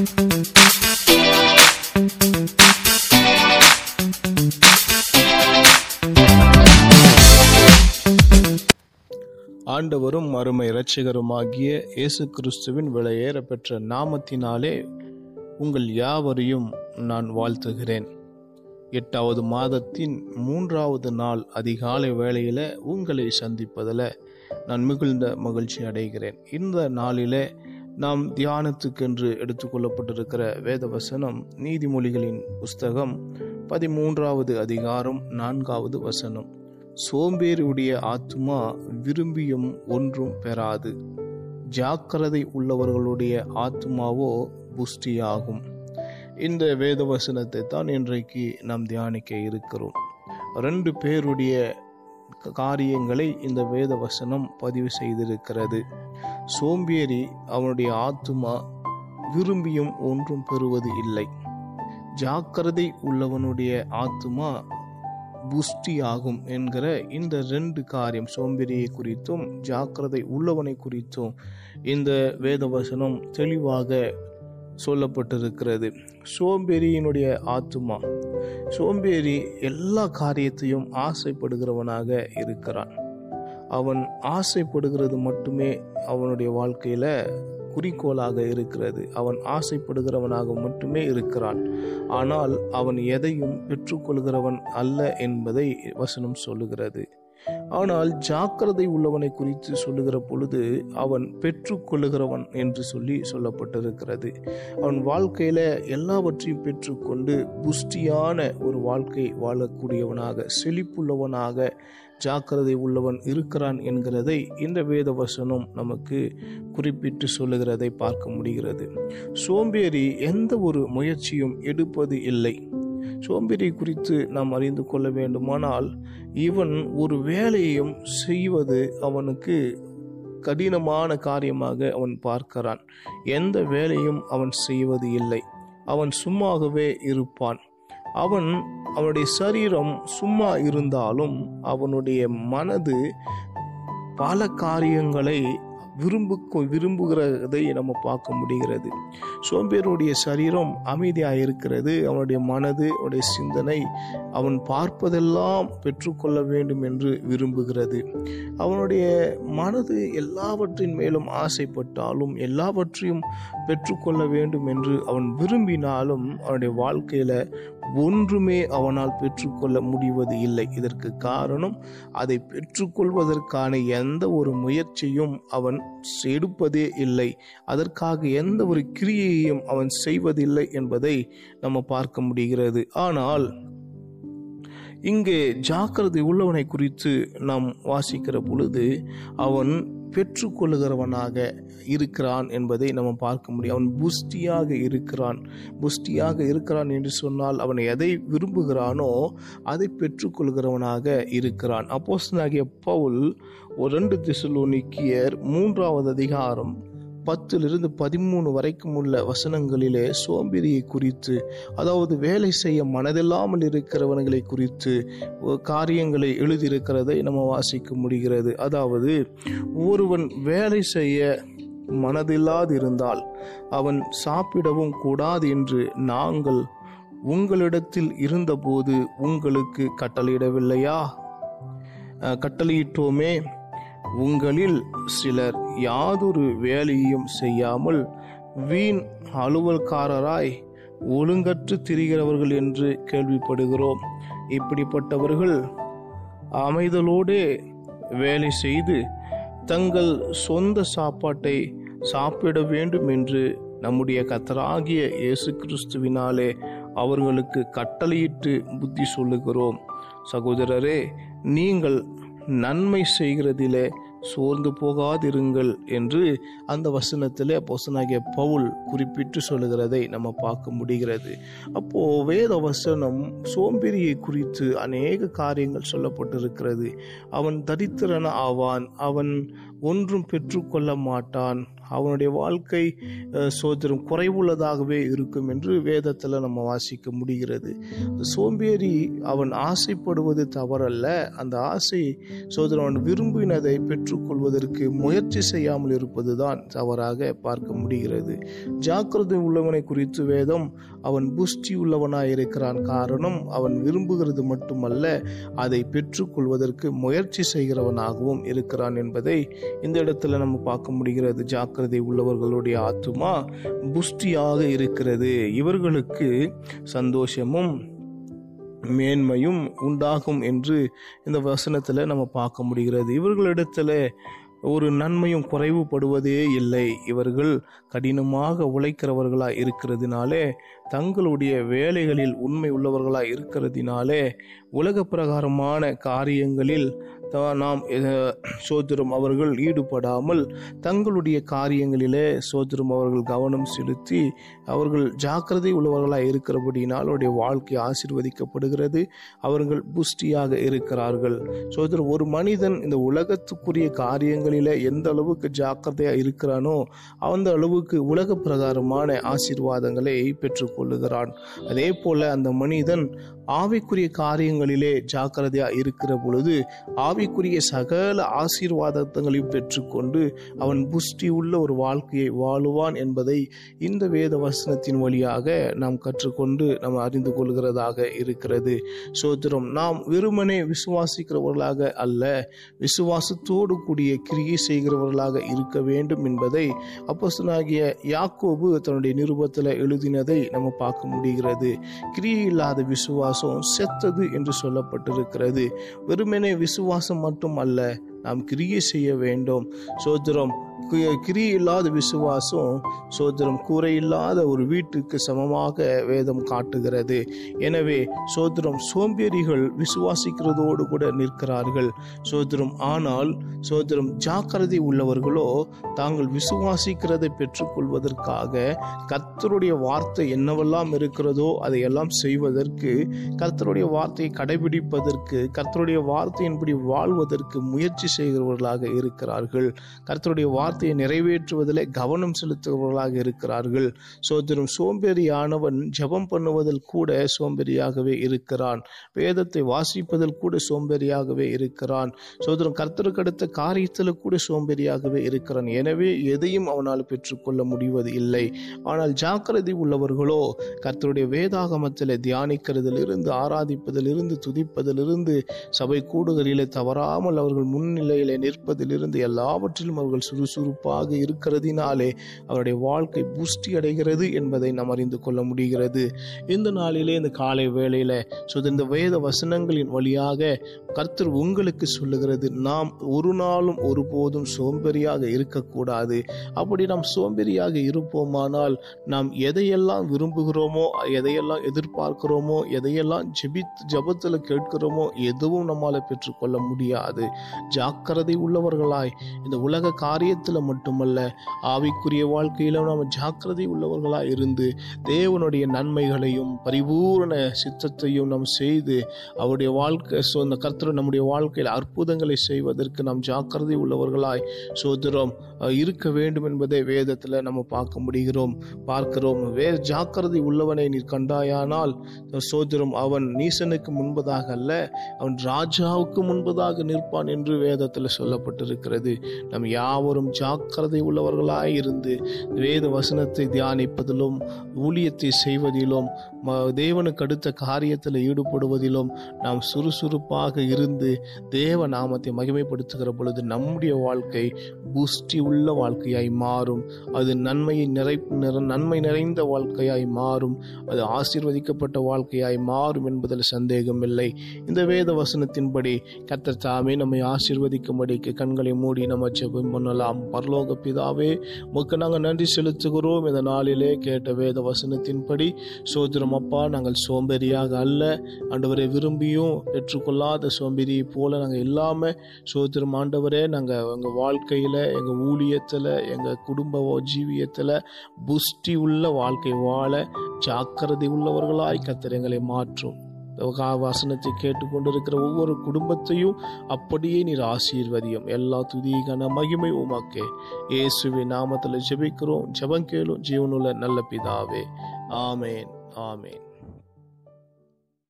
ஆண்டவரும் அருமை இரட்சகருமாகிய இயேசு கிறிஸ்துவின் விலையேற பெற்ற நாமத்தினாலே உங்கள் யாவரையும் நான் வாழ்த்துகிறேன். எட்டாவது மாதத்தின் மூன்றாவது நாள் அதிகாலை வேளையில் உங்களை சந்திப்பதில் நான் மிகுந்த மகிழ்ச்சி அடைகிறேன். இந்த நாளிலே நாம் தியானத்துக்கென்று எடுத்துக்கொள்ளப்பட்டிருக்கிற வேத வசனம் நீதிமொழிகளின் புஸ்தகம் பதிமூன்றாவது அதிகாரம் நான்காவது வசனம். சோம்பேறியுடைய ஆத்மா விரும்பியும் ஒன்றும் பெறாது. ஜாக்கிரதை உள்ளவர்களுடைய ஆத்மாவோ புஷ்டியாகும். இந்த வேத வசனத்தை தான் இன்றைக்கு நாம் தியானிக்க இருக்கிறோம். ரெண்டு பேருடைய காரியங்களை இந்த வேத வசனம் பதிவு செய்திருக்கிறது. சோம்பேறி அவனுடைய ஆத்துமா விரும்பியும் ஒன்றும் பெறுவது இல்லை. ஜாக்கிரதை உள்ளவனுடைய ஆத்துமா புஷ்டி ஆகும் என்கிற இந்த ரெண்டு காரியம் சோம்பேறியை குறித்தும் ஜாக்கிரதை உள்ளவனை குறித்தும் இந்த வேதவசனம் தெளிவாக சொல்லப்பட்டிருக்கிறது. சோம்பேறியினுடைய ஆத்துமா. சோம்பேறி எல்லா காரியத்தையும் ஆசைப்படுகிறவனாக இருக்கிறான். அவன் ஆசைப்படுகிறது மட்டுமே அவனுடைய வாழ்க்கையில் குறிக்கோளாக இருக்கிறது. அவன் ஆசைப்படுகிறவனாக மட்டுமே இருக்கிறான். ஆனால் அவன் எதையும் பெற்றுக்கொள்கிறவன் அல்ல என்பதை வசனம் சொல்லுகிறது. ஆனால் ஜாக்கிரதை உள்ளவனை குறித்து சொல்லுகிற பொழுது அவன் பெற்றுக்கொள்ளுகிறவன் என்று சொல்லி சொல்லப்பட்டிருக்கிறது. அவன் வாழ்க்கையில எல்லாவற்றையும் பெற்றுக்கொண்டு புஷ்டியான ஒரு வாழ்க்கை வாழக்கூடியவனாக செழிப்புள்ளவனாக ஜாக்கிரதை உள்ளவன் இருக்கிறான் என்கிறதை இந்த வேத வசனம் நமக்கு குறிப்பிட்டு சொல்லுகிறதை பார்க்க முடிகிறது. சோம்பேறி எந்த ஒரு முயற்சியும் எடுப்பது இல்லை. சோம்பேறி குறித்து நாம் அறிந்து கொள்ள வேண்டுமானால் இவன் ஒரு வேலையையும் செய்வது அவனுக்கு கடினமான காரியமாக அவன் பார்க்கிறான். எந்த வேலையும் அவன் செய்வது இல்லை. அவன் சும்மாகவே இருப்பான். அவன் அவனுடைய சரீரம் சும்மா இருந்தாலும் அவனுடைய மனது பல காரியங்களை விரும்பு விரும்புகிறதை நம்ம பார்க்க முடிகிறது. சோம்பேருடைய சரீரம் அமைதியாக இருக்கிறது அவனுடைய மனது அவனுடைய சிந்தனை அவன் பார்ப்பதெல்லாம் பெற்றுக்கொள்ள வேண்டும் என்று விரும்புகிறது. அவனுடைய மனது எல்லாவற்றின் மேலும் ஆசைப்பட்டாலும் எல்லாவற்றையும் பெற்றுக்கொள்ள வேண்டும் என்று அவன் விரும்பினாலும் அவனுடைய வாழ்க்கையில் ஒன்றுமே அவனால் பெற்றுக்கொள்ள முடிவது இல்லை. இதற்கு காரணம் அதை பெற்றுக்கொள்வதற்கான எந்த ஒரு முயற்சியும் அவன் எடுப்பதே இல்லை. அதற்காக எந்த ஒரு கிரியையையும் அவன் செய்வதில்லை என்பதை நம்ம பார்க்க முடிகிறது. ஆனால் இங்கே ஜாக்கிரதை உள்ளவனை குறித்து நாம் வாசிக்கிற பொழுது அவன் பெற்றுக்கொள்கிறவனாக இருக்கிறான் என்பதை நம்ம பார்க்க முடியும். அவன் புஷ்டியாக இருக்கிறான். புஷ்டியாக இருக்கிறான் என்று சொன்னால் அவன் எதை விரும்புகிறானோ அதை பெற்றுக்கொள்கிறவனாக இருக்கிறான். அப்போஸ்தலனாகிய பவுல் ஒரு ரெண்டு திசுலோனிக்கியர் மூன்றாவது அதிகாரம் பத்திலிருந்து பதிமூணு வரைக்கும் உள்ள வசனங்களிலே சோம்பேறியை குறித்து அதாவது வேலை செய்ய மனதில்லாமல் இருக்கிறவர்களை குறித்து காரியங்களை எழுதியிருக்கிறதை நம்ம வாசிக்க முடிகிறது. அதாவது ஒருவன் வேலை செய்ய மனதில்லாதிருந்தால் அவன் சாப்பிடவும் கூடாது என்று நாங்கள் உங்களிடத்தில் இருந்தபோது உங்களுக்கு கட்டளையிடவில்லையா? கட்டளையிட்டோமே. உங்களில் சிலர் யாதொரு வேலையும் செய்யாமல் வீண் அலுவல்காரராய் ஒழுங்கற்று திரிகிறவர்கள் என்று கேள்விப்படுகிறோம். இப்படிப்பட்டவர்கள் அமைதலோடே வேலை செய்து தங்கள் சொந்த சாப்பாட்டை சாப்பிட வேண்டும் என்று நம்முடைய கத்தராகிய இயேசு கிறிஸ்துவினாலே அவர்களுக்கு கட்டளையிட்டு புத்தி சொல்லுகிறோம். சகோதரரே நீங்கள் நன்மை செய்கிறதிலே சோர்ந்து போகாதிருங்கள் என்று அந்த வசனத்திலே பொசனாகிய பவுல் குறிப்பிட்டு சொல்லுகிறதை நம்ம பார்க்க முடிகிறது. அப்போ வேத வசனம் சோம்பேறியை குறித்து அநேக காரியங்கள் சொல்லப்பட்டிருக்கிறது. அவன் தரித்திரன ஆவான் அவன் ஒன்றும் பெற்றுக்கொள்ள மாட்டான். அவனுடைய வாழ்க்கை சோதரம் குறைவுள்ளதாகவே இருக்கும் என்று வேதத்தில் நம்ம வாசிக்க முடிகிறது. சோம்பேறி அவன் ஆசைப்படுவது தவறல்ல. அந்த ஆசை சோதரம் அவன் விரும்பினதை பெற்றுக்கொள்வதற்கு முயற்சி செய்யாமல் இருப்பதுதான் தவறாக பார்க்க முடிகிறது. ஜாக்கிரதை உள்ளவனை குறித்து வேதம் அவன் புஷ்டி உள்ளவனாய் இருக்கிறான். காரணம் அவன் விரும்புகிறது மட்டுமல்ல அதை பெற்றுக்கொள்வதற்கு முயற்சி செய்கிறவனாகவும் இருக்கிறான் என்பதை இந்த இடத்துல நம்ம பார்க்க முடிகிறது. ஜாக்கிர ஜாக்கிரதை உள்ளவர்களுடைய ஆத்துமா புஷ்டியாக இருக்கிறது. இவர்களுக்கு சந்தோஷமும் மேன்மையும் உண்டாகும் என்று இந்த வசனத்தில் நம்ம பார்க்க முடிகிறது. இவர்களிடத்துல ஒரு நன்மையும் குறைவுபடுவதே இல்லை. இவர்கள் கடினமாக உழைக்கிறவர்களாக இருக்கிறதுனாலே தங்களுடைய வேலைகளில் உண்மை உள்ளவர்களாக இருக்கிறதுனாலே உலக பிரகாரமான காரியங்களில் நாம் அஹ், சோதரம் அவர்கள் ஈடுபடாமல் தங்களுடைய காரியங்களிலே சோதரம் அவர்கள் கவனம் செலுத்தி அவர்கள் ஜாக்கிரதை உள்ளவர்களாக இருக்கிறபடினால் அவருடைய வாழ்க்கை ஆசிர்வதிக்கப்படுகிறது. அவர்கள் புஷ்டியாக இருக்கிறார்கள். சோதரம் ஒரு மனிதன் இந்த உலகத்துக்குரிய காரியங்கள் விஷயங்களில் எந்த அளவுக்கு ஜாக்கிரதையாக இருக்கிறானோ அந்த அளவுக்கு உலக பிரகாரமான ஆசீர்வாதங்களை பெற்றுக்கொள்ளுகிறான். அதே போல அந்த மனிதன் ஆவிக்குரிய காரியங்களிலே ஜாக்கிரதையா இருக்கிற பொழுது ஆவிக்குரிய சகல ஆசீர்வாதங்களையும் பெற்றுக்கொண்டு அவன் புஷ்டி உள்ள ஒரு வாழ்க்கையை வாழுவான் என்பதை இந்த வேத வசனத்தின் வழியாக நாம் கற்றுக்கொண்டு நாம் அறிந்து கொள்கிறதாக இருக்கிறது. சோத்திரம் நாம் வெறுமனே விசுவாசிக்கிறவர்களாக அல்ல விசுவாசத்தோடு கூடிய கிரியை செய்கிறவர்களாக இருக்க வேண்டும் என்பதை அப்போசனாகிய யாக்கோபு தன்னுடைய நிருபத்தில் எழுதினதை நம்ம பார்க்க முடிகிறது. கிரியை இல்லாத விசுவாசம் செத்தது என்று சொல்லப்பட்டிருக்கிறது. வெறுமனே விசுவாசம் மட்டும் அல்ல நாம் கிரியை செய்ய வேண்டும். சோதரம் கி- இல்லாத விசுவாசம் சோதரம் கூரை இல்லாத ஒரு வீட்டுக்கு சமமாக வேதம் காட்டுகிறது. எனவே சோதரம் சோம்பேறிகள் விசுவாசிக்கிறதோடு கூட நிற்கிறார்கள். சோதரம் ஆனால் சோதரம் ஜாக்கிரதை உள்ளவர்களோ தாங்கள் விசுவாசிக்கிறதை பெற்றுக்கொள்வதற்காக கர்த்தருடைய வார்த்தை என்னவெல்லாம் இருக்கிறதோ அதையெல்லாம் செய்வதற்கு கர்த்தருடைய வார்த்தையை கடைபிடிப்பதற்கு கர்த்தருடைய வார்த்தையின்படி வாழ்வதற்கு முயற்சி செய்கிறவர்களாக இருக்கிறார்கள். கர்த்தருடைய வார்த்தையை நிறைவேற்றுவதிலே கவனம் செலுத்துபவர்களாக இருக்கிறார்கள். சோதரும் சோம்பேறியானவன் ஜெபம் பண்ணுவதில் கூட சோம்பேறியாகவே இருக்கிறான். வேதத்தை வாசிப்பதில் கூட சோம்பேறியாகவே இருக்கிறான். சோதரும் கர்த்தருக்கு அடுத்த காரியத்தில் கூட சோம்பேறியாகவே இருக்கிறான். எனவே எதையும் அவனால் பெற்றுக்கொள்ள முடிவது இல்லை. ஆனால் ஜாக்கிரதை உள்ளவர்களோ கர்த்தருடைய வேதாகமத்தில் தியானிக்கிறதிலிருந்து ஆராதிப்பதிலிருந்து துதிப்பதிலிருந்து சபை கூடுகளிலே தவறாமல் அவர்கள் முன்னிலையிலே நிற்பதிலிருந்து எல்லாவற்றிலும் அவர்கள் சுறுசுறுப்பாக இருக்கிறதினாலே அவருடைய வாழ்க்கை புஷ்டி அடைகிறது என்பதை நாம் அறிந்து கொள்ள முடிகிறது. இந்த நாளிலே இந்த காலை வேளையில ஸோ இந்த வேத வசனங்களின் வழியாக கர்த்தர் உங்களுக்கு சொல்லுகிறது நாம் ஒரு நாளும் ஒருபோதும் சோம்பேறியாக இருக்கக்கூடாது. அப்படி நாம் சோம்பேறியாக இருப்போமானால் நாம் எதையெல்லாம் விரும்புகிறோமோ எதையெல்லாம் எதிர்பார்க்கிறோமோ எதையெல்லாம் ஜெபி ஜபத்தில் கேட்கிறோமோ எதுவும் நம்மால் பெற்றுக்கொள்ள முடியாது. ஜாக்கிரதை உள்ளவர்களாய் இந்த உலக காரியத்தில் மட்டுமல்ல ஆவிக்குரிய வாழ்க்கையில நாம் ஜாக்கிரதை உள்ளவர்களாக இருந்து தேவனுடைய நன்மைகளையும் பரிபூரண சித்தத்தையும் நாம் செய்து அவருடைய வாழ்க்கை ஸோ அந்த கர்த்தர் நம்முடைய வாழ்க்கையில் அற்புதங்களை செய்வதற்கு நாம் ஜாக்கிரதை உள்ளவர்களாய் சோதரம் இருக்க வேண்டும் என்பதை வேதத்தில் நம்ம பார்க்க முடிகிறோம் பார்க்கிறோம். வே ஜாக்கிரதை உள்ளவனை நீர் கண்டாயானால் சோதரம் அவன் நீசனுக்கு முன்பதாக அல்ல அவன் ராஜாவுக்கு முன்பதாக நிற்பான் என்று வேதத்தில் சொல்லப்பட்டிருக்கிறது. நம் யாவரும் ஜாக்கிரதை உள்ளவர்களாய் இருந்து வேத வசனத்தை தியானிப்பதிலும் ஊழியத்தை செய்வதிலும் ம- தேவனுக்கு அடுத்த காரியத்தில் ஈடுபடுவதிலும் நாம் சுறுசுறுப்பாக இருந்து தேவ நாமத்தை மகிமைப்படுத்துகிற பொழுது நம்முடைய வாழ்க்கை புஷ்டி உள்ள வாழ்க்கையாய் மாறும். அது நன்மையை நிறை நிற- நன்மை நிறைந்த வாழ்க்கையாய் மாறும். அது ஆசீர்வதிக்கப்பட்ட வாழ்க்கையாய் மாறும் என்பதில் சந்தேகமில்லை. இந்த வேத வசனத்தின்படி கத்தர் தாமே நம்மை ஆசீர்வதிக்கும்படிக்கு கண்களை மூடி நம்ம ஜெபம் பண்ணலாம். பரலோக பிதாவே உமக்கு நாங்கள் நன்றி செலுத்துகிறோம். இந்த நாளிலே கேட்ட வேத வசனத்தின்படி சோதரம் அப்பா நாங்கள் சோம்பேறியாக அல்ல. ஆண்டவரை விரும்பியும் பெற்றுக்கொள்ளாத சோம்பேறியை போல நாங்கள் இல்லாமல் சோதரம் ஆண்டவரே நாங்கள் எங்கள் வாழ்க்கையில் எங்கள் ஊழியத்தில் எங்கள் குடும்ப ஜீவியத்தில் புஷ்டி உள்ள வாழ்க்கை வாழ ஜாக்கிரதை உள்ளவர்களாய் கத்திரங்களை மாற்றும். வசனத்தை கேட்டுக்கொண்டிருக்கிற ஒவ்வொரு குடும்பத்தையும் அப்படியே நீர் ஆசீர்வதியும். எல்லா துதிகான மகிமை உமாக்கே. இயேசுவின் நாமத்தில் ஜெபிக்கிறோம் ஜெபம் கேளும் ஜீவனுள்ள நல்ல பிதாவே. ஆமேன் ஆமேன்.